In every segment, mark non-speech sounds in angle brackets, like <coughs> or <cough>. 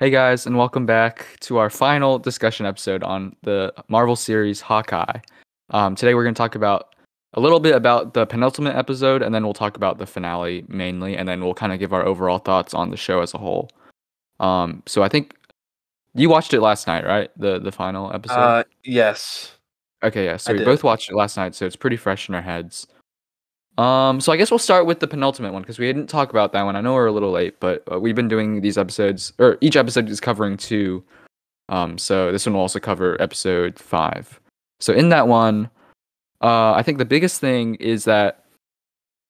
Hey guys, and welcome back to our final discussion episode on the Marvel series Hawkeye. Um, today we're going to talk about a little bit about the penultimate episode, and then we'll talk about the finale mainly, and then we'll kind of give our overall thoughts on the show as a whole. Um, so I think you watched it last night, right? The the final episode. Uh, yes. okay, yeah. So I we did. both watched it last night, so it's pretty fresh in our heads. Um, so I guess we'll start with the penultimate one because we didn't talk about that one. I know we're a little late, but uh, we've been doing these episodes, or each episode is covering two. Um, so this one will also cover episode five. So in that one, uh, I think the biggest thing is that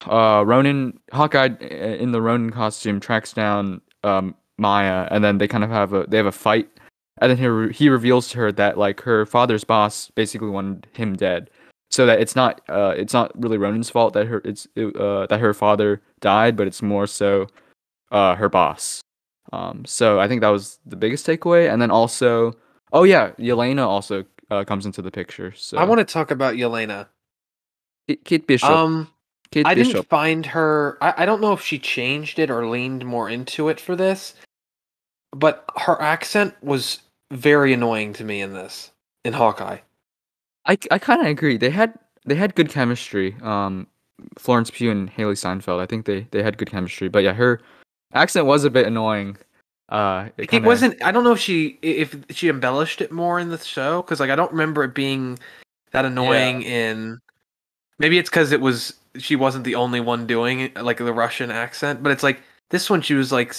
uh, Ronin Hawkeye uh, in the Ronin costume tracks down um, Maya, and then they kind of have a they have a fight, and then he re- he reveals to her that like her father's boss basically wanted him dead, so that it's not uh it's not really Ronin's fault that her it's uh that her father died, but it's more so uh her boss. Um, so I think that was the biggest takeaway, and then also oh yeah, Yelena also uh, comes into the picture. So I want to talk about Yelena. Kate, Kate Bishop. Um, Kate I Bishop. didn't find her. I, I don't know if she changed it or leaned more into it for this, but her accent was very annoying to me in this in Hawkeye. I, I kind of agree. They had they had good chemistry. Um, Florence Pugh and Hailee Steinfeld. I think they they had good chemistry. But yeah, her accent was a bit annoying. Uh, it, It kinda- wasn't. I don't know if she if she embellished it more in the show because like I don't remember it being that annoying in. Maybe it's because it was she wasn't the only one doing it, like the Russian accent, but it's like this one she was like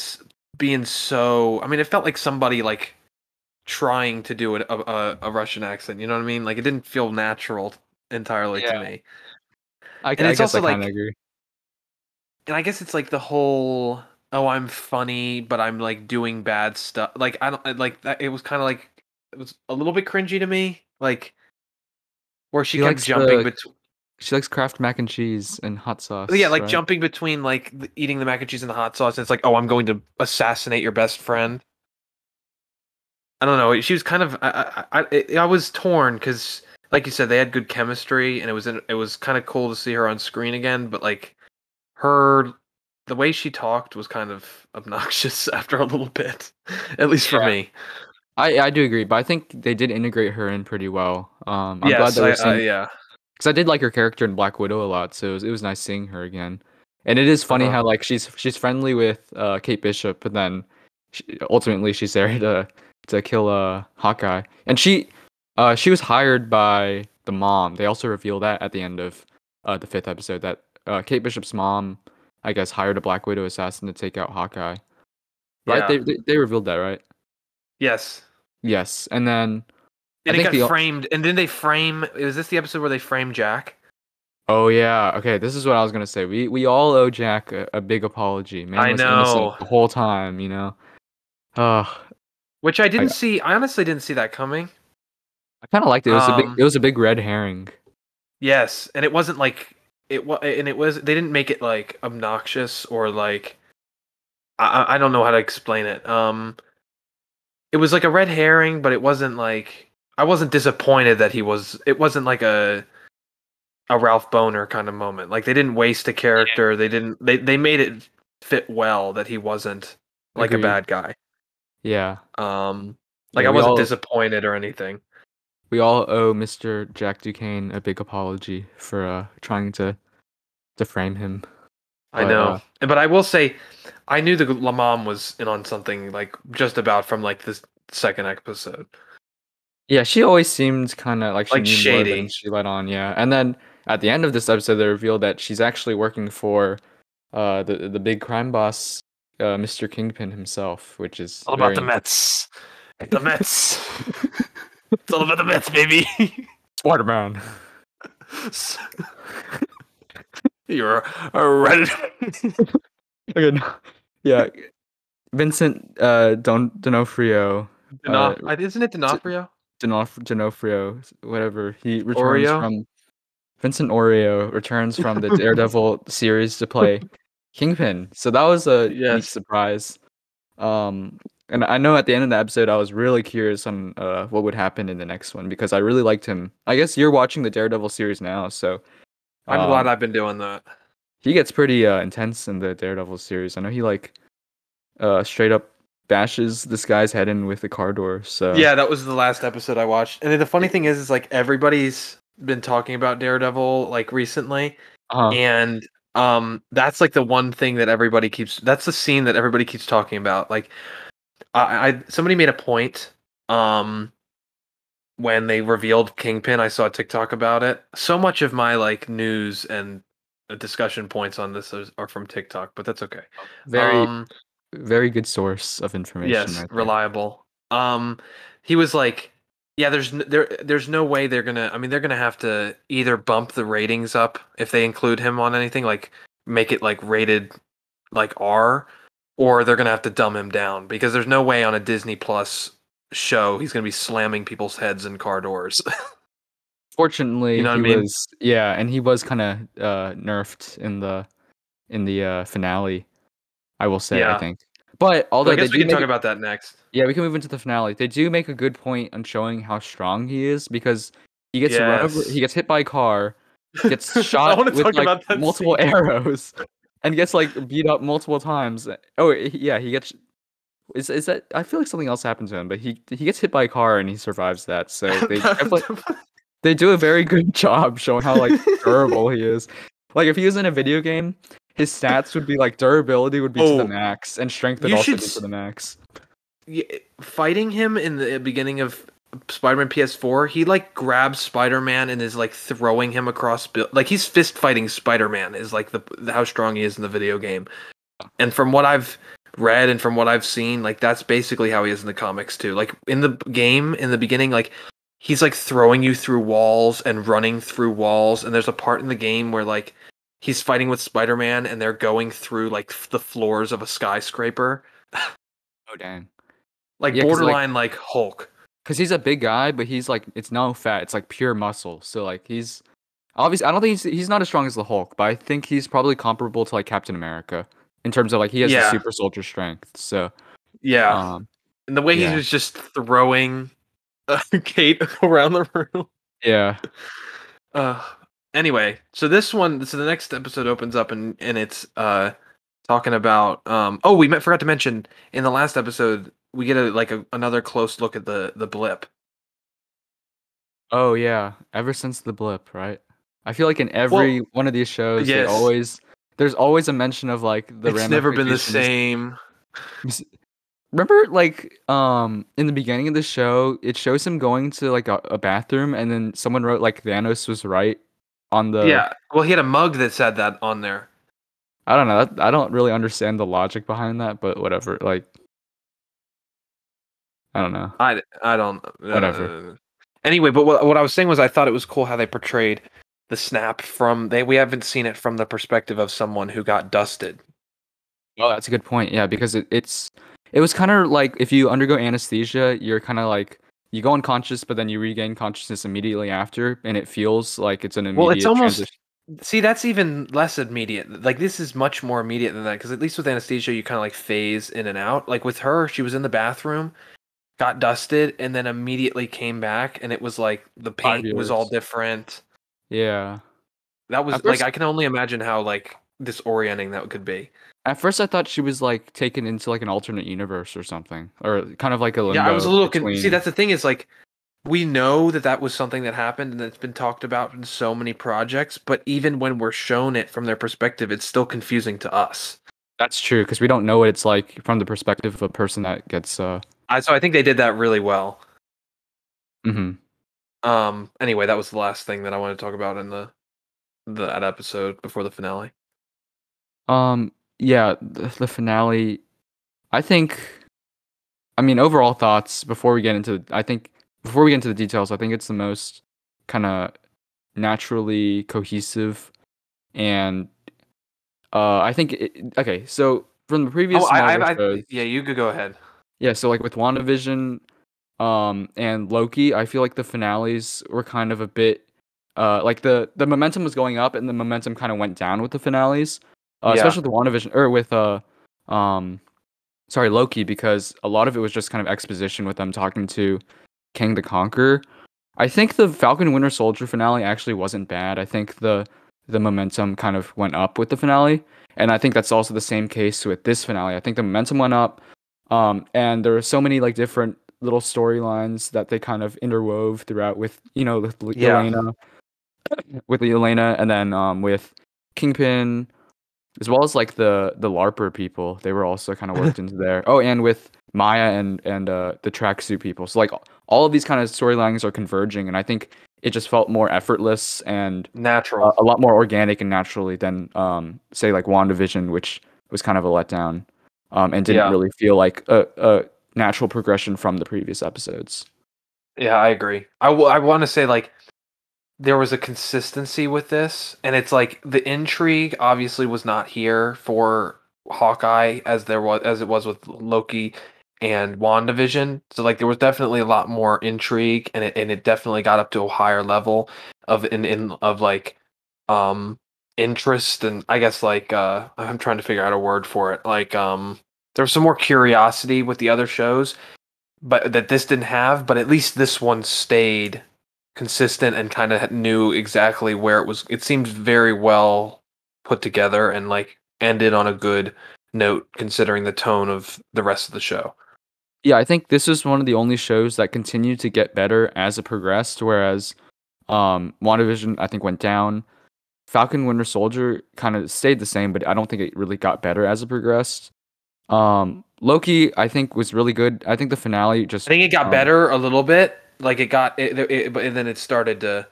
being so. I mean, it felt like somebody like trying to do a, a, a Russian accent. You know what I mean? Like it didn't feel natural entirely Yeah. to me. I, and I it's guess also, I like, agree. and I guess it's like the whole oh I'm funny but I'm like doing bad stuff like I don't like that it was kind of like it was a little bit cringy to me like where she, She kept jumping the between She likes Kraft mac and cheese and hot sauce. yeah like right? jumping between like the, eating the mac and cheese and the hot sauce and it's like oh I'm going to assassinate your best friend I don't know she was kind of I I, I, I was torn because like you said they had good chemistry and it was it was kind of cool to see her on screen again but like her the way she talked was kind of obnoxious <laughs> after a little bit at least for Yeah. me I I do agree, but I think they did integrate her in pretty well. Um, I'm glad that I, we're I, yeah because I did like her character in Black Widow a lot, so it was, it was nice seeing her again. And it is funny Uh-huh. how like she's she's friendly with uh, Kate Bishop, but then she, ultimately she's there to to kill uh, Hawkeye, and she uh, she was hired by the mom. They also reveal that at the end of uh, the fifth episode that uh, Kate Bishop's mom, I guess, hired a Black Widow assassin to take out Hawkeye. Right? Yeah. They, they they revealed that, right? yes Yes, and then and I it got the- framed and then they frame is this the episode where they frame Jack Oh yeah. Okay, this is what I was gonna say. We we all owe Jack a, a big apology. Man I know. the whole time, you know. Uh, which I didn't I- see I honestly didn't see that coming I kind of liked it. It was a Um, big. It was a big red herring. Yes, and it wasn't like it was, and it was. They didn't make it like obnoxious or like I I- I don't know how to explain it. Um, it was like a red herring, but it wasn't like I wasn't disappointed that he was. It wasn't like a a Ralph Bohner kind of moment. Like they didn't waste a character. They didn't. They they made it fit well that he wasn't like Agreed. a bad guy. Yeah. Um, like Yeah, I wasn't all- disappointed or anything. We all owe Mr. Jack Duquesne a big apology for uh trying to to frame him. I know, uh, but I will say, I knew the La Mom was in on something like just about from like this second episode. Yeah, she always seemed kind of like she Like shady. she let on. Yeah, and then at the end of this episode, they revealed that she's actually working for uh the the big crime boss, uh, Mr. Kingpin himself, which is All about the Mets, <laughs> the Mets. it's all about the Mets, baby. <laughs> Spider-Man. <laughs> You're a red. Okay, no- yeah, Vincent uh Don Donofrio, uh, isn't it D'Onofrio? Donof- Donofrio, whatever. He returns Oreo? from Vincent Oreo returns from the Daredevil series to play Kingpin. So that was a neat Yes. surprise. Um, and I know at the end of the episode, I was really curious on uh, what would happen in the next one because I really liked him. I guess you're watching the Daredevil series now, so I'm um, glad I've been doing that. he gets pretty uh, intense in the Daredevil series. I know he like uh, straight up bashes this guy's head in with the car door. So Yeah, that was the last episode I watched. And the funny thing is, is like everybody's been talking about Daredevil like recently, uh, and um, that's like the one thing that everybody keeps. That's the scene that everybody keeps talking about. Like, I, I somebody made a point, um, when they revealed Kingpin. I saw a TikTok about it. So much of my like news and uh, discussion points on this is, are from TikTok, but that's okay. very Um, very good source of information. yes right reliable um he was like yeah there's there there's no way they're gonna i mean they're gonna have to either bump the ratings up if they include him on anything like make it like rated like r or they're gonna have to dumb him down because there's no way on a disney plus show he's gonna be slamming people's heads in car doors <laughs> Fortunately, You know what he I mean? was yeah, and he was kind of uh, nerfed in the in the uh, finale. I will say, I think. But although i guess they we can talk a- about that next yeah, we can move into the finale. They do make a good point on showing how strong he is because he gets run over, he gets hit by a car, <laughs> gets shot with like multiple scene. arrows, and gets like beat up multiple times. Oh yeah, he gets. Is, is that I feel like something else happened to him, but he he gets hit by a car and he survives that. So <laughs> they <laughs> they do a very good job showing how like durable he is. Like if he was in a video game, his stats would be like durability would be to Oh. the max and strength would also be to the max. fighting him in the beginning of Spider-Man PS4, he like grabs Spider-Man and is like throwing him across buil- like he's fist fighting Spider-Man is like the how strong he is in the video game. And from what I've read and from what I've seen, like that's basically how he is in the comics too. Like in the game in the beginning like he's like throwing you through walls and running through walls and there's a part in the game where like he's fighting with Spider-Man and they're going through like the floors of a skyscraper. Oh dang. Like Yeah, 'cause, like- borderline like Hulk. Cause he's a big guy, but he's like it's no fat. It's like pure muscle. So like he's obviously I don't think he's he's not as strong as the Hulk, but I think he's probably comparable to like Captain America in terms of like he has Yeah. super soldier strength. So Yeah, um and the way yeah. he was just throwing uh, <laughs> Kate <laughs> around the room. yeah. <laughs> Uh, anyway, so this one, so the next episode opens up and and it's uh talking about um oh we met, forgot to mention in the last episode we get a like a, another close look at the the blip. Oh yeah. Ever since the blip, right? I feel like in every one of these shows, they yes. always there's always a mention of like the it's never been the same. Remember, like, um, in the beginning of the show, it shows him going to like a, a bathroom, and then someone wrote like Thanos was right on the. yeah, well, he had a mug that said that on there. I don't know. That, I don't really understand the logic behind that, but whatever. Like, I don't know. I, I don't Whatever. uh, anyway, but what what I was saying was I thought it was cool how they portrayed the snap from they we haven't seen it from the perspective of someone who got dusted. Oh, that's a good point. Yeah, because it, it's it was kind of like if you undergo anesthesia, you're kind of like you go unconscious, but then you regain consciousness immediately after, and it feels like it's an immediate. Well, it's almost- transition. See, that's even less immediate. Like this is much more immediate than that because at least with anesthesia you kind of like phase in and out. Like with her, she was in the bathroom, got dusted, and then immediately came back, and it was like the paint was all different. Yeah. That was At like I can only imagine how like disorienting that could be. At first, I thought she was like taken into like an alternate universe or something, or kind of like a. Yeah, I was a little con- see. That's the thing is like we know that that was something that happened and it's been talked about in so many projects, but even when we're shown it from their perspective, it's still confusing to us. That's true because we don't know what it's like from the perspective of a person that gets. uh I, so I think they did that really well. mhm. Um. Anyway, that was the last thing that I wanted to talk about in the the that episode before the finale. Um. Yeah. The, the finale. I think. I mean, overall thoughts before we get into. I think before we get into the details, I think it's the most kind of naturally cohesive, and uh, I think. It, okay, so from the previous Oh, I, I, shows- yeah, you could go ahead. Yeah, so like with WandaVision um and Loki, I feel like the finales were kind of a bit uh like the the momentum was going up and the momentum kind of went down with the finales. Uh, Yeah. especially with WandaVision or with uh um sorry, Loki because a lot of it was just kind of exposition with them talking to Kang the Conqueror. I think the Falcon Winter Soldier finale actually wasn't bad. I think the the momentum kind of went up with the finale. And I think that's also the same case with this finale. I think the momentum went up. Um, and there are so many like different little storylines that they kind of interwove throughout with you know with Yeah. Elena, <coughs> with Elena, and then um with Kingpin, as well as like the the LARPer people. They were also kind of worked <laughs> into there. Oh, and with Maya and and uh, the tracksuit people. So like all of these kind of storylines are converging, and I think it just felt more effortless and Natural. a, a lot more organic and naturally than um say like WandaVision, which was kind of a letdown, um and didn't Yeah. really feel like a, a natural progression from the previous episodes. Yeah, I agree. I want to say like there was a consistency with this, and it's like the intrigue obviously was not here for Hawkeye as there was as it was with Loki and WandaVision. So like there was definitely a lot more intrigue, and it and it definitely got up to a higher level of in in of like um interest and I guess like uh I'm trying to figure out a word for it. Like um there was some more curiosity with the other shows but that this didn't have. But at least this one stayed consistent and kind of knew exactly where it was. It seemed very well put together and like ended on a good note considering the tone of the rest of the show. Yeah, I think this is one of the only shows that continued to get better as it progressed, whereas um WandaVision I think went down. Falcon Winter Soldier kind of stayed the same, but I don't think it really got better as it progressed. Um Loki I think was really good. I think the finale just I think it got Um, better a little bit. Like it got it, it, and then it started to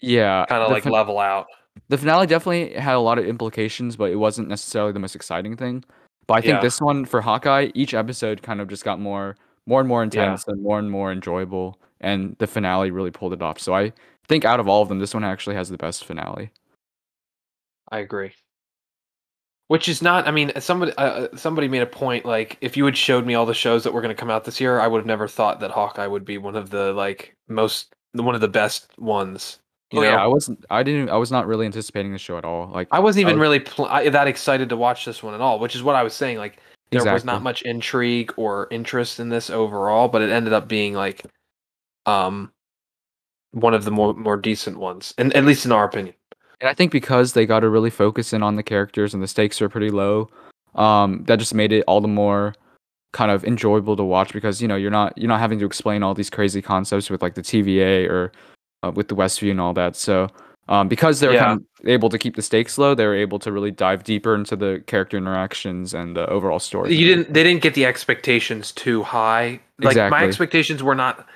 yeah, kind of like fin- level out. the finale definitely had a lot of implications, but it wasn't necessarily the most exciting thing. But I think Yeah. this one for Hawkeye, each episode kind of just got more, more and more intense and more and more enjoyable, and the finale really pulled it off. So I think out of all of them, this one actually has the best finale. I agree. Which is not. I mean, somebody uh, somebody made a point. Like, if you had showed me all the shows that were going to come out this year, I would have never thought that Hawkeye would be one of the like most one of the best ones. You oh know? yeah, I wasn't, I didn't, I was not really anticipating the show at all. Like I wasn't even was- really pl- I, that excited to watch this one at all. Which is what I was saying. Like, there was not much intrigue or interest in this overall, but it ended up being like, um, one of the more more decent ones, and at least in our opinion. And I think because they got to really focus in on the characters and the stakes are pretty low, um, that just made it all the more kind of enjoyable to watch because you know you're not you're not having to explain all these crazy concepts with like the TVA or uh, with the Westview and all that. So um, because they were kind of able to keep the stakes low, they were able to really dive deeper into the character interactions and the overall story. you didn't they didn't get the expectations too high like my expectations were not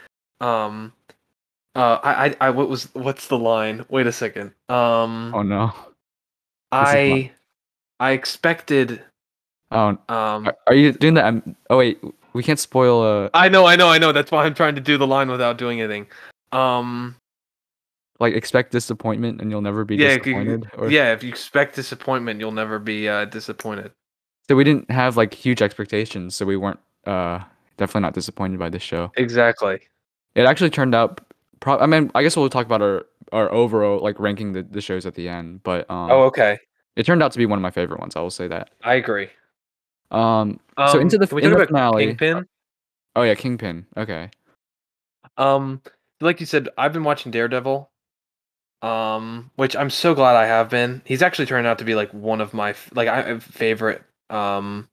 um uh I, I i what was what's the line wait a second um Oh no! i i expected Oh, um are, are you doing that? Oh wait, we can't spoil. Uh, i know i know i know that's why i'm trying to do the line without doing anything um like expect disappointment and you'll never be yeah, disappointed. Or, yeah if you expect disappointment you'll never be uh disappointed So we didn't have like huge expectations, so we weren't uh definitely not disappointed by this show. exactly It actually turned out. Pro- I mean, I guess we'll talk about our our overall like ranking the, the shows at the end, but um, oh okay it turned out to be one of my favorite ones. I will say that. i agree Um, so Um, into the can we in talk the about finale. Kingpin? Oh yeah, Kingpin. Okay. Um, like you said, I've been watching Daredevil. Um, which I'm so glad I have been. He's actually turned out to be like one of my like I favorite um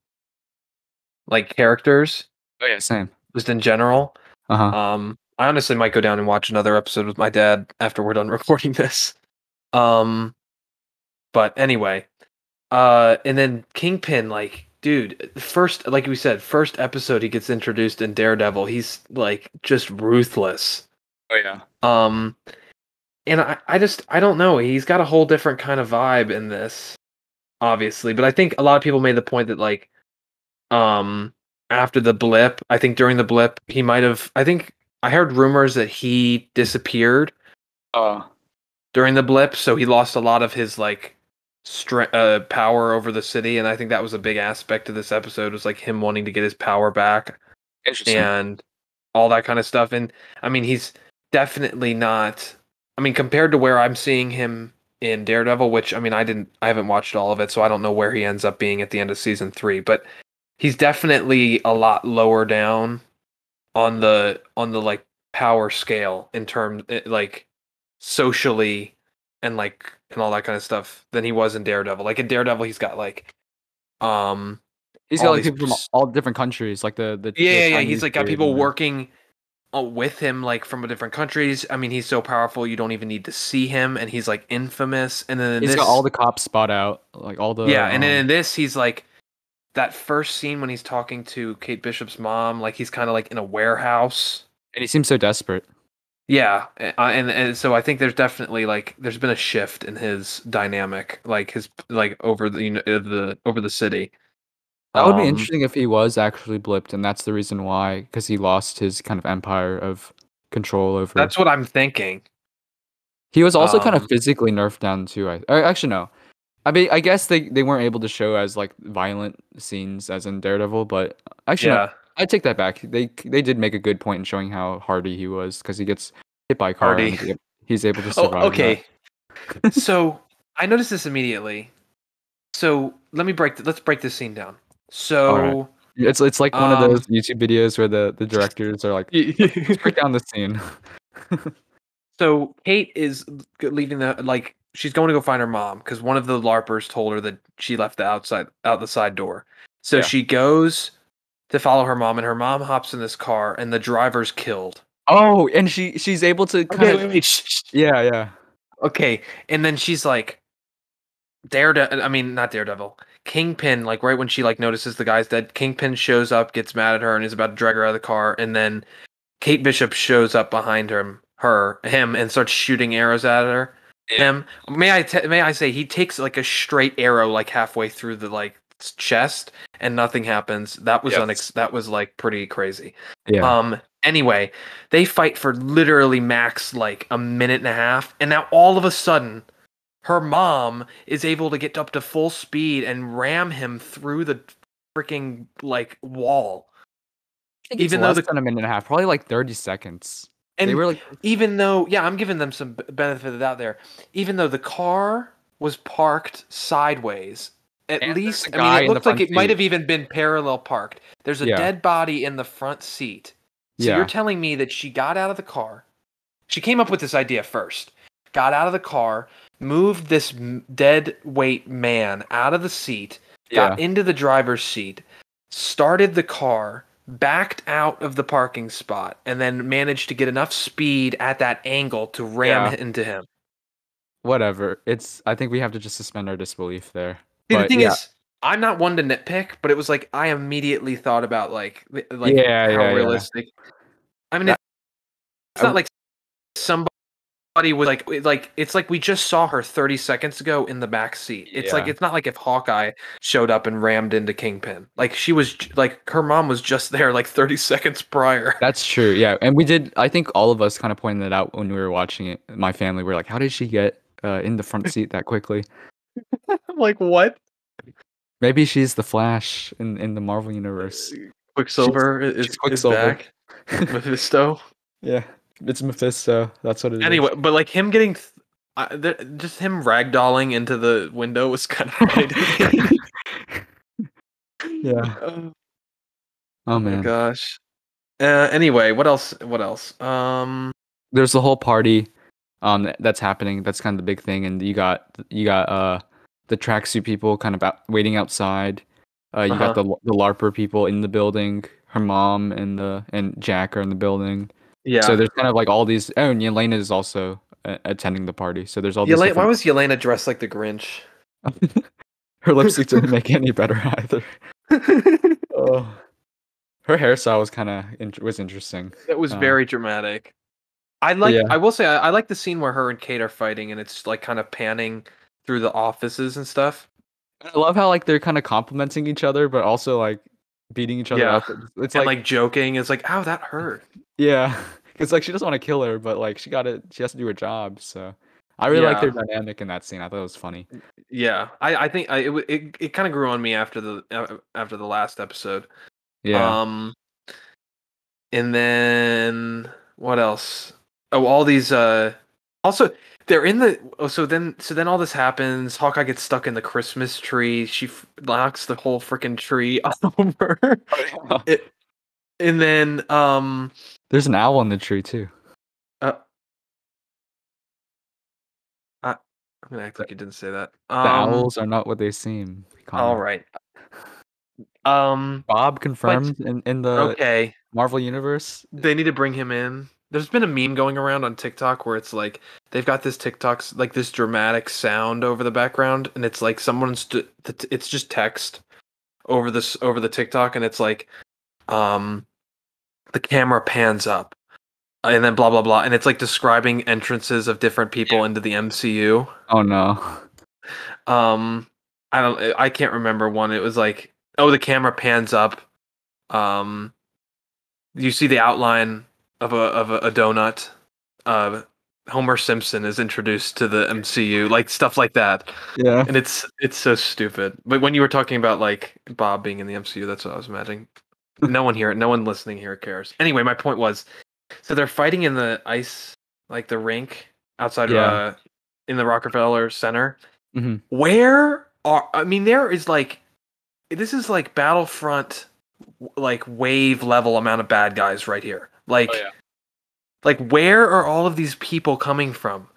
like characters Oh yeah, same. just in general. Uh huh. Um, I honestly might go down and watch another episode with my dad after we're done <laughs> recording this. Um, but anyway, uh, and then Kingpin, like, dude, first, like we said, first episode he gets introduced in Daredevil. He's like just ruthless. oh yeah. Um, and I, I just, I don't know. He's got a whole different kind of vibe in this, obviously. But I think a lot of people made the point that, like, um, after the blip, I think during the blip, he might have. I think I heard rumors that he disappeared Uh, during the blip, so he lost a lot of his like stre- uh, power over the city, and I think that was a big aspect of this episode was like him wanting to get his power back interesting. and all that kind of stuff. And I mean, he's definitely not. I mean, compared to where I'm seeing him in Daredevil, which I mean, I didn't, I haven't watched all of it, so I don't know where he ends up being at the end of season three. But he's definitely a lot lower down on the on the like power scale in terms like socially and like and all that kind of stuff than he was in Daredevil. Like in Daredevil, he's got like um he's got like people from all different countries, like the the the Yeah, yeah, yeah. He's like got people working uh, with him, like from different countries. I mean, he's so powerful you don't even need to see him, and he's like infamous. And then He's this, got all the cops spot out, like all the yeah, and then um, in this, he's like that first scene when he's talking to Kate Bishop's mom, like he's kind of like in a warehouse. and he seems so desperate. Yeah, and and so I think there's definitely like there's been a shift in his dynamic, like his like over the you know, uh, the over the city. That would be Um, interesting if he was actually blipped, and that's the reason why, because he lost his kind of empire of control over. That's what I'm thinking. He was also kind of Um, physically nerfed down too. I actually no. I mean, I guess they, they weren't able to show as like violent scenes as in Daredevil, but actually, no, I take that back. They they did make a good point in showing how hardy he was because he gets hit by a car Hardy. he- he's able to Oh, survive. that. okay. <laughs> so I noticed this immediately. So let me break. th- let's break this scene down. So It's it's like one of Um, those YouTube videos where the, the directors are like, <laughs> break down the scene. <laughs> so Kate is leaving the like she's going to go find her mom because one of the larpers told her that she left the outside out the side door. So Yeah. she goes to follow her mom, and her mom hops in this car, and the driver's killed. oh, and she she's able to kind Okay, of wait, wait, shh, yeah yeah Okay, and then she's like, Daredevil. I mean, not Daredevil. Kingpin. Like right when she like notices the guy's dead, Kingpin shows up, gets mad at her, and is about to drag her out of the car. And then Kate Bishop shows up behind him, her, him, and starts shooting arrows at her. Him. May I t- may I say he takes like a straight arrow like halfway through the like chest, and nothing happens. That was Yes. unex- That was like pretty crazy. yeah. Um. Anyway, they fight for literally max like a minute and a half, and now all of a sudden, her mom is able to get up to full speed and ram him through the freaking like wall. I think it's even though less the- than a minute and a half, probably like thirty seconds. And they were like, even though, yeah, I'm giving them some benefit of the doubt there. Even though the car was parked sideways, at least I mean, it looks like it might have even been parallel parked. There's a Yeah. dead body in the front seat. So Yeah. you're telling me that she got out of the car. She came up with this idea first. Got out of the car, moved this m- dead weight man out of the seat, yeah, got into the driver's seat, started the car, backed out of the parking spot, and then managed to get enough speed at that angle to ram Yeah. into him. whatever. It's I think we have to just suspend our disbelief there. See, the thing yeah. is, I'm not one to nitpick, but it was like I immediately thought about like like Yeah, how realistic. I mean, That- it's not like somebody was like like it's like we just saw her 30 seconds ago in the back seat. It's like it's not like if Hawkeye showed up and rammed into Kingpin. Like she was like her mom was just <laughs> there like 30 seconds prior. That's true. Yeah, and we did. I think all of us kind of pointed it out when we were watching it. My family were like, "How did she get uh, in the front <laughs> seat that quickly?" I'm <laughs> like what? Maybe she's the Flash in in the Marvel universe. Quicksilver is, she's is Quicksilver. back. Mephisto. yeah, it's Mephisto. That's what it is. Anyway, but like him getting, th- I, th- just him ragdolling into the window was kind <laughs> of yeah. oh <laughs> Oh my man. gosh. Uh, anyway, what else? What else? Um, There's the whole party, um, that's happening. That's kind of the big thing, and you got you got uh the tracksuit people kind of out, waiting outside. Uh, you got the the LARPer people in the building. Her mom and the and Jack are in the building. Yeah. So there's kind of like all these. Oh, and Yelena is also uh, attending the party. So there's all these. Yelena, why was Yelena dressed like the Grinch? <laughs> Her lipstick <laughs> didn't make any better either. <laughs> Oh. Her hairstyle was kind of in- was interesting. That was Uh, very dramatic. I like. yeah. I will say, I, I like the scene where her and Kate are fighting, and it's like kind of panning through the offices and stuff. I love how like they're kind of complimenting each other, but also like beating each other Yeah. up. It's, it's and like, like, joking. It's like, oh, that hurt." Yeah, <laughs> because like she doesn't want to kill her, but like she got to She has to do her job. So I really like their Yeah. dynamic in that scene. I thought it was funny. Yeah, I, I think I, it w- it, it kind of grew on me after the uh, after the last episode. Yeah. Um, and then what else? Oh, all these. Uh, also they're in the. Oh, so then so then all this happens. Hawkeye gets stuck in the Christmas tree. She f- knocks the whole freaking tree <laughs> over. <laughs> it, and then um. There's an owl in the tree too. Uh, I, I'm gonna act like you didn't say that. The Um, owls are not what they seem. All Connor. right. Um. Bob confirmed in, in the Okay. Marvel universe. They need to bring him in. There's been a meme going around on TikTok where it's like they've got this TikToks like this dramatic sound over the background, and it's like someone's. t- It's just text over this over the TikTok, and it's like, um, the camera pans up, and then blah blah blah, and it's like describing entrances of different people into the MCU. Oh no. Um, I don't. I can't remember one. It was like, oh, the camera pans up. Um, you see the outline of a of a, a donut. Uh, Homer Simpson is introduced to the MCU, like stuff like that, Yeah. and it's it's so stupid. But when you were talking about like Bob being in the MCU, that's what I was imagining. No one here, no one listening here cares. Anyway, my point was, so they're fighting in the ice, like the rink outside, Yeah. uh, in the Rockefeller Center. Mhm. Where are I mean, there is like, this is like Battlefront, like wave level amount of bad guys right here. Like, Oh, yeah. like where are all of these people coming from?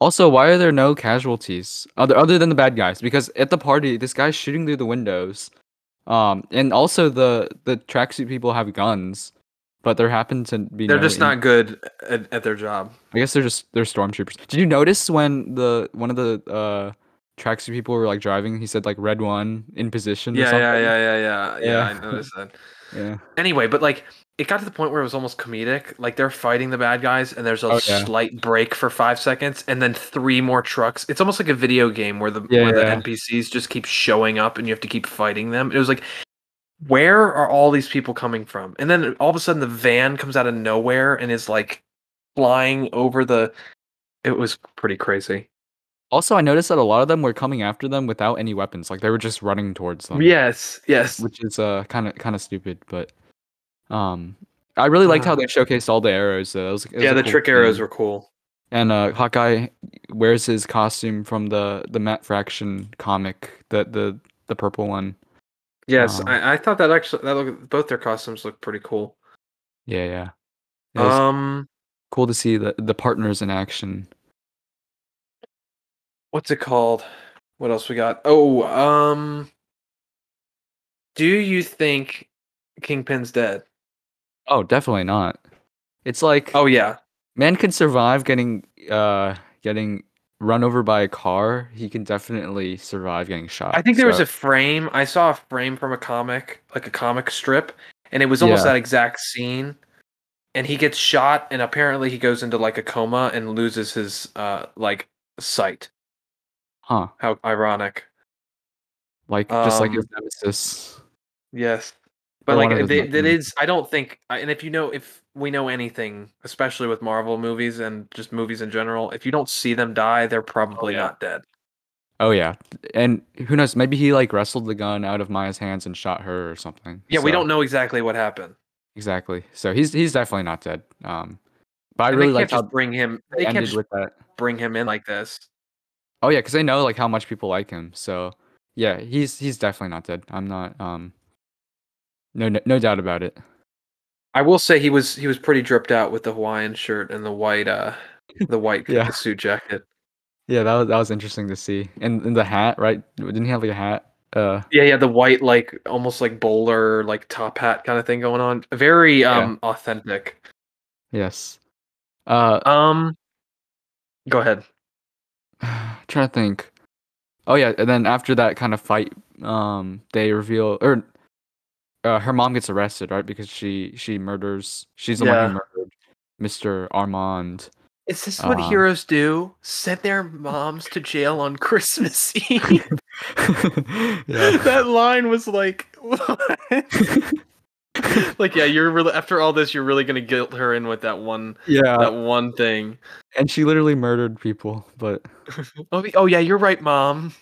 Also, why are there no casualties other other than the bad guys? Because at the party, this guy's shooting through the windows. Um, and also the the tracksuit people have guns, but there happen to be. They're no just in- not good at, at their job. I guess they're just they're stormtroopers. Did you notice when the one of the uh tracksuit people were like driving? He said like red one in position. Yeah, yeah, something? yeah, yeah, yeah, yeah. Yeah. I noticed that. <laughs> yeah. Anyway, but like it got to the point where it was almost comedic. Like they're fighting the bad guys, and there's a Oh, yeah. slight break for five seconds, and then three more trucks. It's almost like a video game where the Yeah, where yeah. the NPCs just keep showing up, and you have to keep fighting them. It was like, where are all these people coming from? And then all of a sudden, the van comes out of nowhere and is like flying over the. It was pretty crazy. Also, I noticed that a lot of them were coming after them without any weapons. Like they were just running towards them. Yes, yes. which is uh kind of kind of stupid, but um, I really liked how they showcased all the arrows. Though. It was, it was Yeah, the cool trick arrows were cool. And uh, Hawkeye wears his costume from the the Matt Fraction comic, the the the purple one. Yes, Um, I, I thought that actually that look, both their costumes look pretty cool. Yeah, yeah. It was Um, cool to see the the partners in action. what's it called? What else we got? Oh, um, do you think Kingpin's dead? Oh, definitely not. It's like Oh yeah, man can survive getting uh getting run over by a car. He can definitely survive getting shot. I think there was a frame. I saw a frame from a comic, like a comic strip, and it was almost Yeah. that exact scene. And he gets shot, and apparently he goes into like a coma and loses his uh like sight. huh How ironic. like just like his Um, nemesis. Yes. But like of his they, ne- that is I don't think and if you know if we know anything, especially with Marvel movies and just movies in general, if you don't see them die, they're probably yeah. not dead. Oh yeah, and who knows? Maybe he like wrestled the gun out of Maya's hands and shot her or something. Yeah, we don't know exactly what happened. exactly. So he's he's definitely not dead. Um, but I And really they liked can't how bring him they ended with that. bring him in like this. Oh yeah, because they know like how much people like him. So yeah, he's he's definitely not dead. I'm not um, no no, no doubt about it. I will say he was he was pretty dripped out with the Hawaiian shirt and the white uh <laughs> the white Yeah. suit jacket. Yeah, that was that was interesting to see. And, and the hat, right? Didn't he have like a hat? Uh, Yeah, yeah, the white like almost like bowler like top hat kind of thing going on. Very Yeah. um authentic. yes. Uh, Um go ahead. <sighs> trying to think. Oh yeah, and then after that kind of fight, um, they reveal or uh, her mom gets arrested, right? Because she she murders. She's the Yeah. one who murdered Mr. Armand. Is this what Uh-huh. heroes do? Send their moms to jail on Christmas <laughs> Eve? <laughs> yeah. <laughs> that line was like, what? like, yeah, you're really after all this, you're really gonna guilt her in with that one, yeah, that one thing. and she literally murdered people. But Oh, oh yeah, you're right, mom.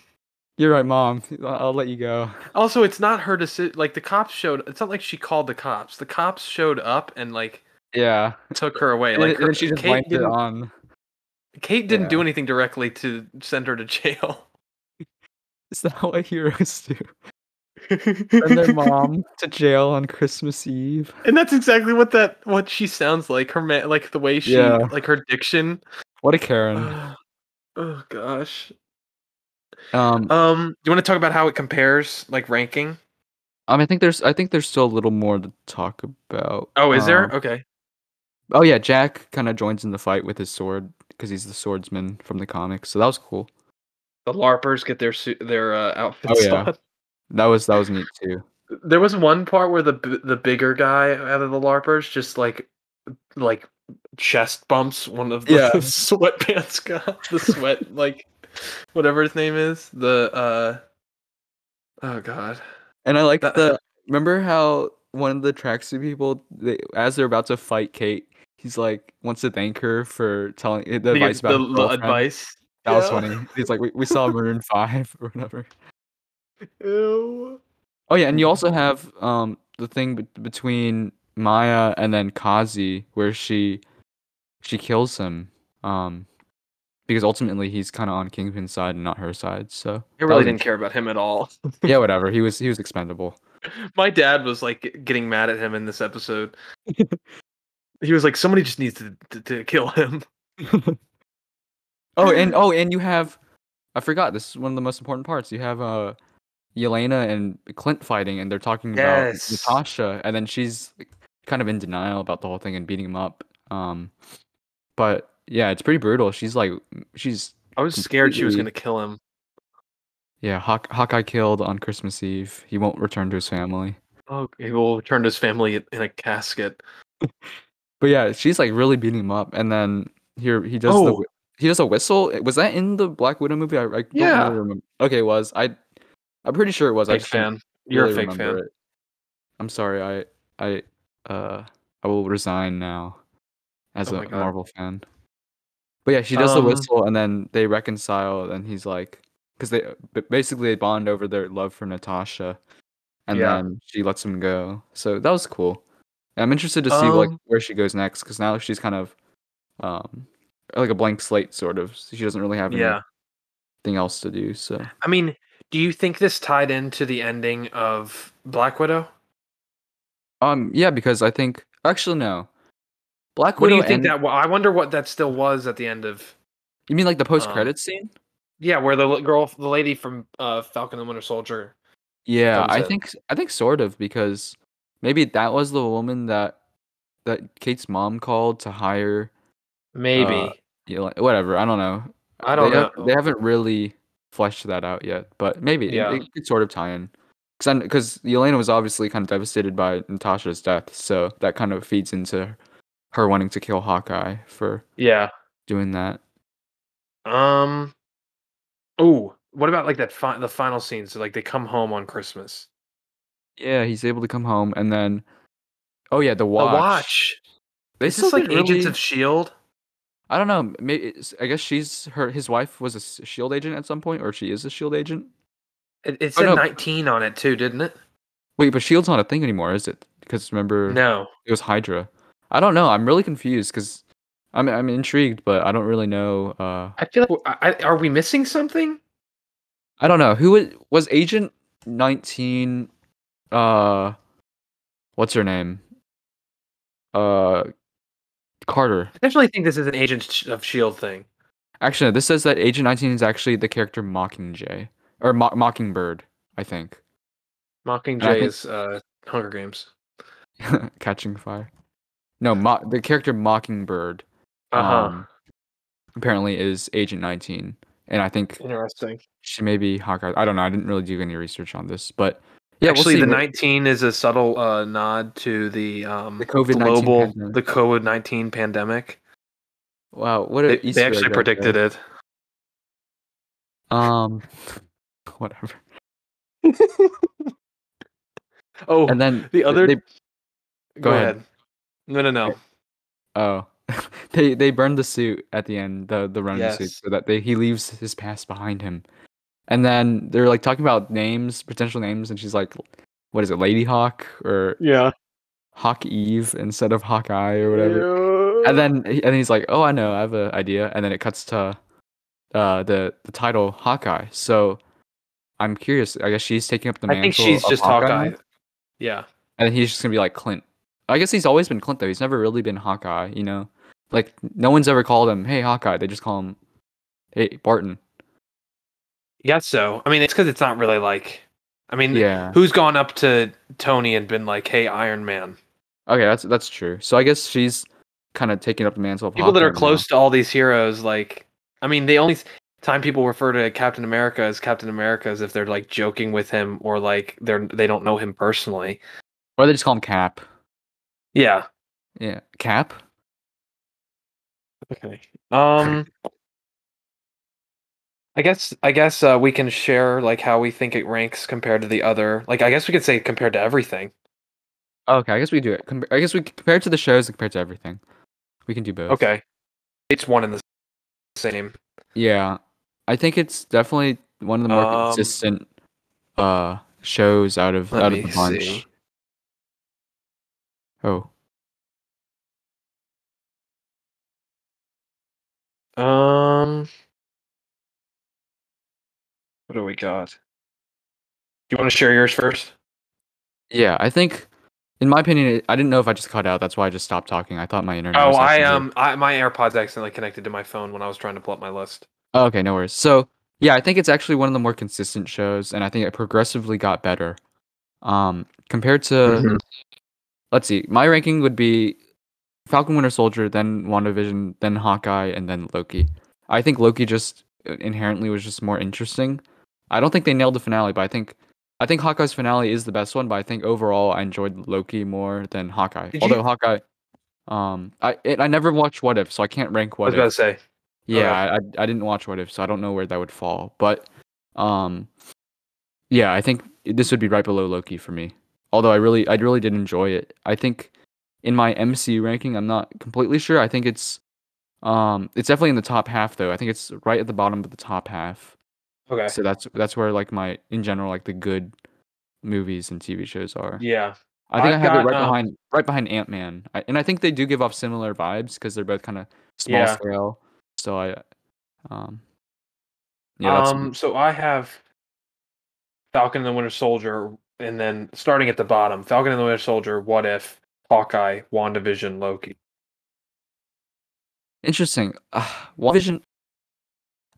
You're right, mom. I'll, let you go. Also, it's not her decision. Like the cops showed. It's not like she called the cops. The cops showed up and like Yeah, took her away. Like then- and she just Kate blamed it on. Kate didn't do anything directly to send her to jail. <laughs> Is that what heroes do? <laughs> Send their mom to jail on Christmas Eve. And that's exactly what that what she sounds like. Her ma- like the way she Yeah. like her diction. What a Karen. <sighs> oh gosh. Um, Um, do you want to talk about how it compares, like ranking? I mean, I think there's I think there's still a little more to talk about. Oh, is there? Um, Okay. Oh yeah, Jack kind of joins in the fight with his sword because he's the swordsman from the comics. So that was cool. The LARPers get their suit, their uh, outfits yeah. on. That was that was neat too. There was one part where the b- the bigger guy out of the LARPers just like like chest bumps one of the Yeah. <laughs> sweatpants guy, the sweat like <laughs> whatever his name is. The uh oh god. And I like That- the remember how one of the tracksuit people they, as they're about to fight Kate, he's like wants to thank her for telling the The, advice about the, the advice. That was funny. He's like, we, we saw Maroon <laughs> Five or whatever. Ew. Oh yeah, and you also have um the thing be- between Maya and then Kazi where she she kills him um because ultimately he's kind of on Kingpin's side and not her side. So I really didn't care about him at all. <laughs> yeah, whatever. <laughs> He was he was expendable. My dad was like getting mad at him in this episode. he was like, somebody just needs to to, to kill him. <laughs> Oh, and oh, and you have I forgot this is one of the most important parts. You have uh Yelena and Clint fighting and they're talking Yes. about Natasha and then she's kind of in denial about the whole thing and beating him up. Um but yeah, it's pretty brutal. She's like she's I was scared she was gonna kill him. yeah, Hawk, Hawkeye killed on Christmas Eve. He won't return to his family. Oh, he will return to his family in a casket. <laughs> But yeah, she's like really beating him up and then here he does the Oh. whi- he does a whistle. Was that in the Black Widow movie? I, I don't Yeah. really remember. Okay, it was. I I'm pretty sure it was. I Fake don't fan. You're really a fake fan. it. I'm sorry. I I uh I will resign now as Oh a. Marvel fan. But yeah, she does the Um, whistle and then they reconcile and he's like cuz they basically they bond over their love for Natasha and Yeah. then she lets him go. So that was cool. And I'm interested to see like Um, where she goes next cuz now she's kind of um like a blank slate sort of. She doesn't really have Yeah. anything else to do. So I mean, do you think this tied into the ending of Black Widow? um yeah, because I think actually no. Black What do you think that? I wonder what that still was at the end of. You mean like the um, post credits scene? Yeah, where the girl, the lady from uh, Falcon and Winter Soldier. Yeah, I in. think I think sort of because maybe that was the woman that that Kate's mom called to hire. Maybe Uh, like, whatever. I don't know. I don't they know. have- they haven't really fleshed that out yet, but maybe it- Yeah. it, could sort of tie in. Because Elena was obviously kind of devastated by Natasha's death, so that kind of feeds into her wanting to kill Hawkeye for yeah. doing that. Um. Oh, what about like that? Fi- the final scene. So like they come home on Christmas. Yeah, he's able to come home, and then, oh yeah, the The watch. watch. They Is this like Agents really- of Shield? I don't know. Maybe I guess she's her. His wife was a Shield agent at some point, or she is a Shield agent. It, it Oh, said no. 19 on it too, didn't it? Wait, but Shield's not a thing anymore, is it? Because remember, No. it was Hydra. I don't know. I'm really confused because I'm I'm intrigued, but I don't really know. Uh, I feel like I, are we missing something? I don't know who was, was Agent 19. Uh, what's her name? Uh, Carter. I definitely think this is an Agent of Shield thing. Actually, this says that Agent 19 is actually the character Mockingjay or Mo- Mockingbird. I think. Mockingjay think- is uh, Hunger Games. <laughs> Catching Fire. No, Mo- the character Mockingbird. Uh huh. um, apparently is Agent 19, and I think Interesting. she may be Hawkeye. I don't know. I didn't really do any research on this, but yeah, Actually, we'll the 19 is a subtle uh, nod to the um, The COVID-19 global, pandemic. the COVID 19 pandemic. Wow, what They, they actually right predicted there. it. Um, <laughs> whatever. <laughs> Oh, And then the other. they, go, go ahead. ahead. No, no, no. oh, <laughs> they they burned the suit at the end, the the running suit, so that they he leaves his past behind him. And then they're like talking about names, potential names, and she's like, "What is it, Lady Hawk or Yeah. Hawk Eve instead of Hawkeye or whatever?" and then and he's like, "Oh, I know, I have an idea." And then it cuts to uh the the title Hawkeye. So I'm curious. I guess she's taking up the I mantle. think she's of just Hawkeye, Hawkeye. Yeah. and he's just gonna be like Clint. I guess he's always been Clint though. He's never really been Hawkeye. You know, like no one's ever called him, "Hey Hawkeye." They just call him, "Hey Barton." Yeah, so I mean, it's because it's not really like I mean, Yeah. who's gone up to Tony and been like, "Hey, Iron Man"? Okay, that's that's true. So I guess she's kind of taking up the mantle of People that are Hawkeye now. close to all these heroes, like, I mean, the only time people refer to Captain America as Captain America is if they're like joking with him or like they're they don't know him personally. or they just call him Cap. Yeah. Yeah, Cap. Okay. Um. I guess I guess uh, we can share like how we think it ranks compared to the other. Like I guess we could say compared to everything. Okay, I guess we do it. Com- I guess we compare it to the shows and compare it to everything. We can do both. Okay. It's one and the same. Yeah, I think it's definitely one of the more Um, consistent uh shows out of out of the bunch. see. Oh, Um. What do we got? Do you want to share yours first? yeah. I think, in my opinion, I didn't know if I just cut out. That's why I just stopped talking. I thought my internet. Oh, was I um, I, my AirPods accidentally connected to my phone when I was trying to pull up my list. Oh, okay, no worries. So yeah, I think it's actually one of the more consistent shows, and I think it progressively got better. Um, compared to Mhm. Let's see, my ranking would be Falcon Winter Soldier, then WandaVision, then Hawkeye, and then Loki. I think Loki just uh, inherently was just more interesting. I don't think they nailed the finale, but I think I think Hawkeye's finale is the best one. But I think overall, I enjoyed Loki more than Hawkeye. Did Although you- Hawkeye, um, I it, I never watched What If, so I can't rank What If. I was If. about to say. Yeah, I I didn't watch What If, so I don't know where that would fall. But um, yeah, I think this would be right below Loki for me. Although I really I really did enjoy it. I think in my MC ranking, I'm not completely sure. I think it's um it's definitely in the top half though. I think it's right at the bottom of the top half. Okay. So that's that's where like my in general like the good movies and TV shows are. Yeah. I think i I've got, it right um, behind right behind Ant Man, and I think they do give off similar vibes because they're both kind of small Yeah. scale. So I, um, yeah, um. So I have Falcon and the Winter Soldier, and then starting at the bottom, Falcon and the Winter Soldier, What If, Hawkeye, WandaVision, Loki. interesting. Uh, WandaVision.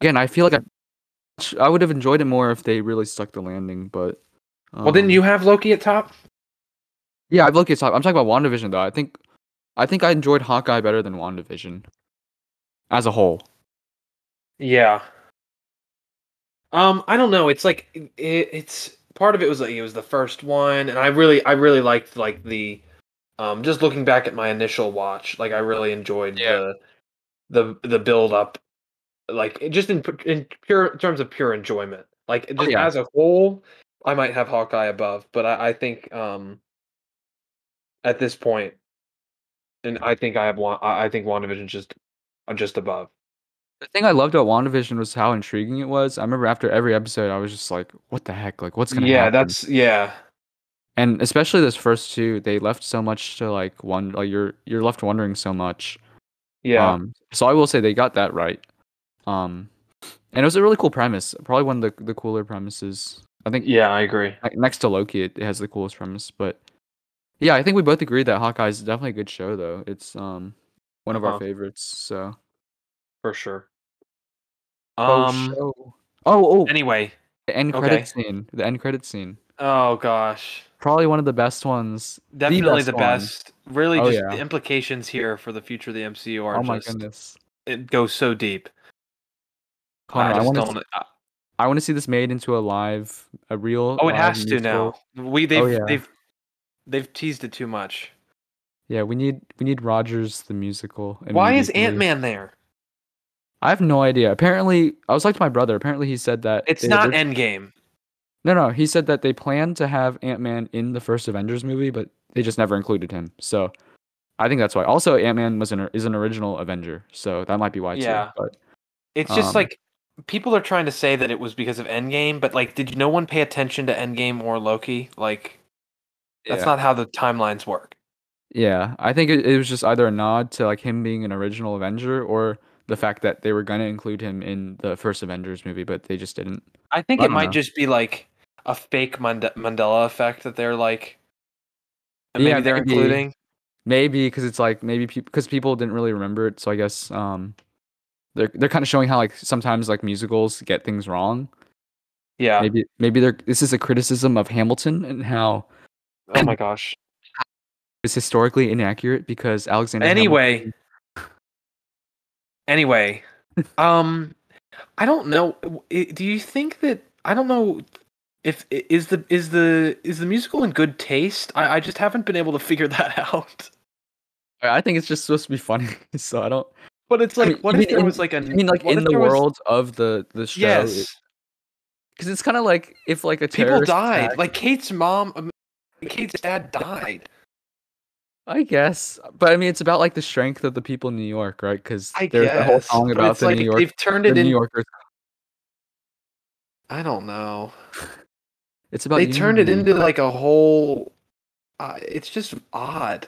Again, I feel like I, I would have enjoyed it more if they really stuck the landing, but. well, didn't um, you have Loki at top? Yeah, I've looked at. Top. I'm talking about WandaVision though. I think, I think I enjoyed Hawkeye better than WandaVision, as a whole. Yeah. Um, I don't know. It's like it, it's part of it was like it was the first one, and I really, I really liked like the, um, just looking back at my initial watch, like I really enjoyed Yeah. the, the the build up, like just in in pure terms of pure enjoyment. Like just Oh, yeah. as a whole, I might have Hawkeye above, but I, I think um, at this point, and I think I have one. I I think WandaVision just, uh, just above. The thing I loved about WandaVision was how intriguing it was. I remember after every episode, I was just like, "What the heck? Like, what's gonna Yeah, happen?" that's yeah. and especially this first two, they left so much to like one. Like you're you're left wondering so much. Yeah. Um, so I will say they got that right. Um, and it was a really cool premise. Probably one of the the cooler premises. I think Yeah, I agree. like, next to Loki, it, it has the coolest premise. But yeah, I think we both agree that Hawkeye is definitely a good show, though. It's um one of Uh-huh. our favorites. So For sure. oh, Um. show. oh, oh, Anyway. the end okay. credit scene. The end credit scene. Oh gosh. Probably one of the best ones. Definitely best the best. Really, Oh, just yeah. the implications here for the future of the MCU are Oh my just goodness, it goes so deep. Connor, I, just want to. I- I want to see this made into a live, a real. oh, it has to musical. now. We they've Oh, yeah. they've they've teased it too much. Yeah, we need we need Rogers the musical. Why is. Ant Man there? I have no idea. Apparently, I was like to my brother. Apparently, he said that It's not orig- Endgame. No, no, he said that they planned to have Ant Man in the first Avengers movie, but they just never included him. So, I think that's why. Also, Ant Man was an is an original Avenger, so that might be why Yeah. too. But It's just Um, like people are trying to say that it was because of Endgame, but like, did no one pay attention to Endgame or Loki? Like, that's yeah. not how the timelines work. Yeah, I think it, it was just either a nod to like him being an original Avenger or the fact that they were gonna include him in the first Avengers movie, but they just didn't. I think I it don't might know. just be like a fake Mand- Mandela effect that they're like, and Yeah, maybe they're maybe. including. Maybe because it's like maybe because people didn't really remember it, so I guess um, they're they're kind of showing how like sometimes like musicals get things wrong. Yeah. Maybe maybe they're this is a criticism of Hamilton and how Oh my gosh. <laughs> it's historically inaccurate because Alexander. Anyway. Hamilton- Anyway, <laughs> um, I don't know. Do you think that I don't know if is the is the is the musical in good taste? I, I just haven't been able to figure <laughs> that out. I think it's just supposed to be funny, <laughs> so I don't. But it's I like, mean, what if mean there in- was like a? I mean, like in the there was- world of the the show, Yes, because it's kind of like if like a people died. attack- Like Kate's mom, Kate's dad died. I guess, but I mean, it's about like the strength of the people in New York, right? Because I there's a whole song about the like New York, they've turned the it New. Yorkers. I don't know. It's about They turned it into like a whole. Uh, it's just odd.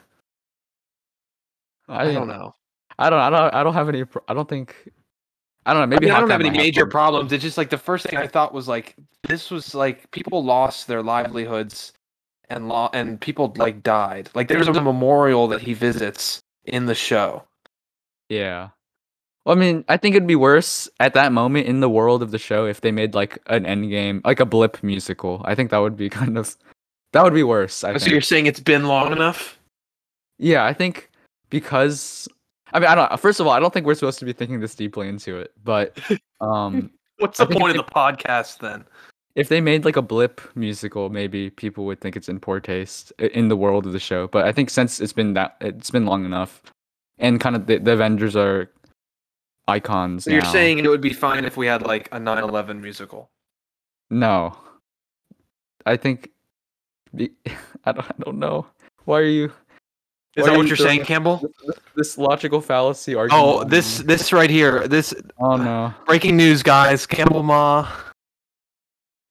I, don't know. I don't. I don't. I don't have any. I don't think. I don't know. I, Maybe mean, I don't have any major one. problems. It's just like the first thing I thought was like this was like people lost their livelihoods and law and people like died. Like there's a memorial that he visits in the show. Yeah. Well, I mean, I think it'd be worse at that moment in the world of the show if they made like an end game, like a blip musical. I think that would be <laughs> kind of. That would be worse. I so think. you're saying it's been long enough? Yeah, I think because I mean I don't. First of all, I don't think we're supposed to be thinking this deeply into it, but <laughs> um, What's the point of the podcast then? If they made like a blip musical, maybe people would think it's in poor taste in the world of the show. But I think since it's been that it's been long enough, and kind of the, the Avengers are icons. So you're now. saying it would be fine if we had like a 9/11 musical? no? I think. <laughs> I don't. I don't know. Why are you? Is that what you you're saying, Campbell? This, this logical fallacy argument. Oh, this this right here. This Oh no! breaking news, guys. Campbell Ma.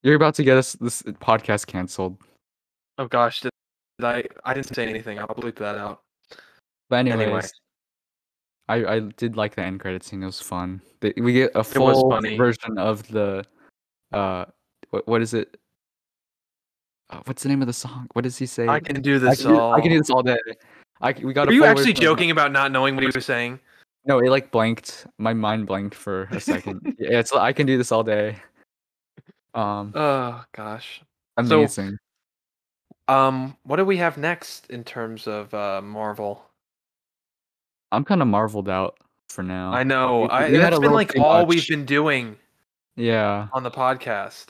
You're about to get us this podcast canceled. Oh gosh, did, did I? I didn't say anything. I'll bleep that out. But anyways, Anyway. I I did like the end credits scene. It was fun. We get a full version of the uh what what is it? Uh, what's the name of the song? What does he say? I can do I this can do, all. I can do this all day. I we got. Are a you actually joking about not knowing what he was saying? No, it like blanked. My mind blanked for a second. <laughs> yeah, it's I can do this all day. Um, Oh gosh. so- amazing. Um, what do we have next in terms of uh, Marvel? I'm kind of marveled out for now. I know. we- I, we that's been like all we've been doing Yeah. on the podcast.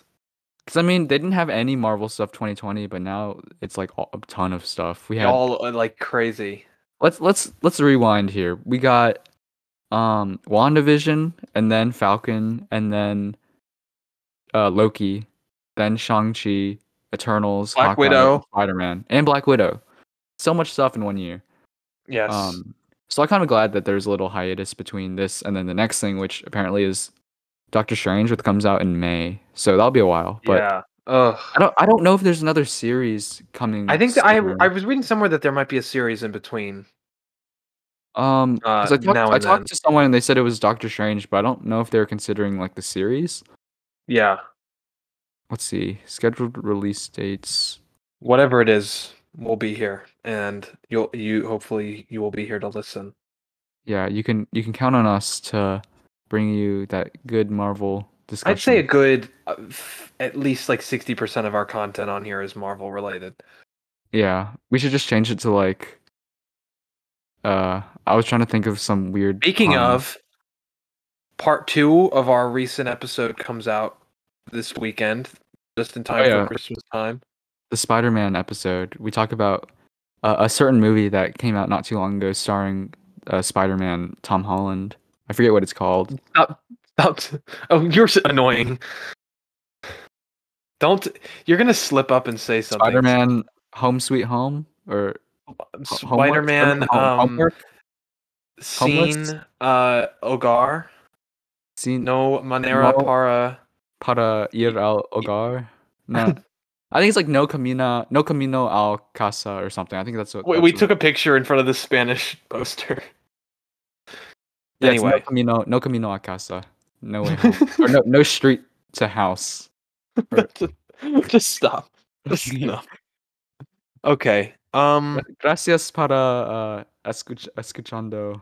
Because I mean, they didn't have any Marvel stuff 2020, but now it's like a ton of stuff. We had All uh, like crazy. let's let's let's rewind here. We got um WandaVision, and then Falcon, and then uh Loki, then Shang Chi, Eternals, Black Widow. Spider Man, and Black Widow. So much stuff in one year. Yes. Um, so I'm kind of glad that there's a little hiatus between this and then the next thing, which apparently is Doctor Strange, which comes out in May. So that'll be a while. But yeah. Ugh. I don't I don't know if there's another series coming. I think that I. I was reading somewhere that there might be a series in between. um 'cause uh, I talked, now I talked to someone and they said it was Doctor Strange, but I don't know if they're considering like the series. Yeah. Let's see scheduled release dates. Whatever it is, we'll be here, and you'll you hopefully you will be here to listen. Yeah, you can you can count on us to bring you that good Marvel discussion. I'd say a good, uh, f- at least like sixty percent of our content on here is Marvel related. yeah, we should just change it to like. Uh, I was trying to think of some weird. Speaking pun. of, part two of our recent episode comes out this weekend, just in time Oh, yeah. for Christmas time. the Spider-Man episode, we talk about uh, a certain movie that came out not too long ago, starring uh, Spider-Man Tom Holland. I forget what it's called. Stop! Stop! <laughs> Oh, you're s- annoying. Don't. You're gonna slip up and say something. Spider-Man Home Sweet Home or Spider-Man. Home- Um, Homework? Scene. Uh, Ogar. Scene No manera No. para. para ir al hogar. No, <laughs> I think it's like no camino, no camino al casa or something. I think that's what. We, that's we what- took a picture in front of the Spanish <laughs> poster. yeah, it's no camino, no camino a casa. No way home. <laughs> or no, no street to house. Just stop. Just no. Okay. Um. Gracias para uh, escuch- escuchando.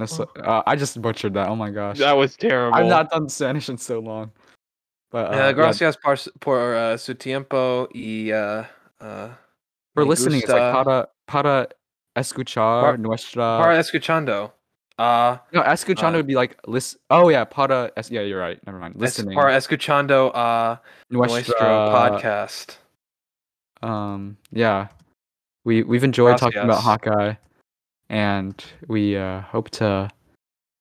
Eso- Uh, I just butchered that. Oh my gosh. That was terrible. I've not done Spanish in so long. But uh, Uh, yeah, gracias por, su- por uh, su tiempo y uh, uh, for me listening, it's like para para escuchar Par- nuestra. para escuchando. Uh, no, escuchando uh, would be like listen. Oh yeah, para. Es- yeah, you're right. Never mind. es, Listening. para escuchando uh, nuestro podcast. Um, yeah, we we've enjoyed talking about Hawkeye, and we uh, hope to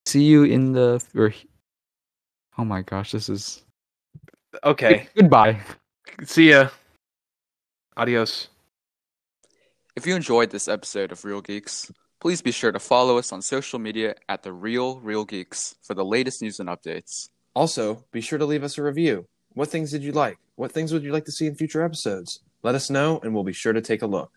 see you in the. Or, he- oh my gosh, this is Okay. <laughs> goodbye. See ya. Adios. If you enjoyed this episode of Real Geeks, please be sure to follow us on social media at the Real Real Geeks for the latest news and updates. Also, be sure to leave us a review. What things did you like? What things would you like to see in future episodes? Let us know, and we'll be sure to take a look.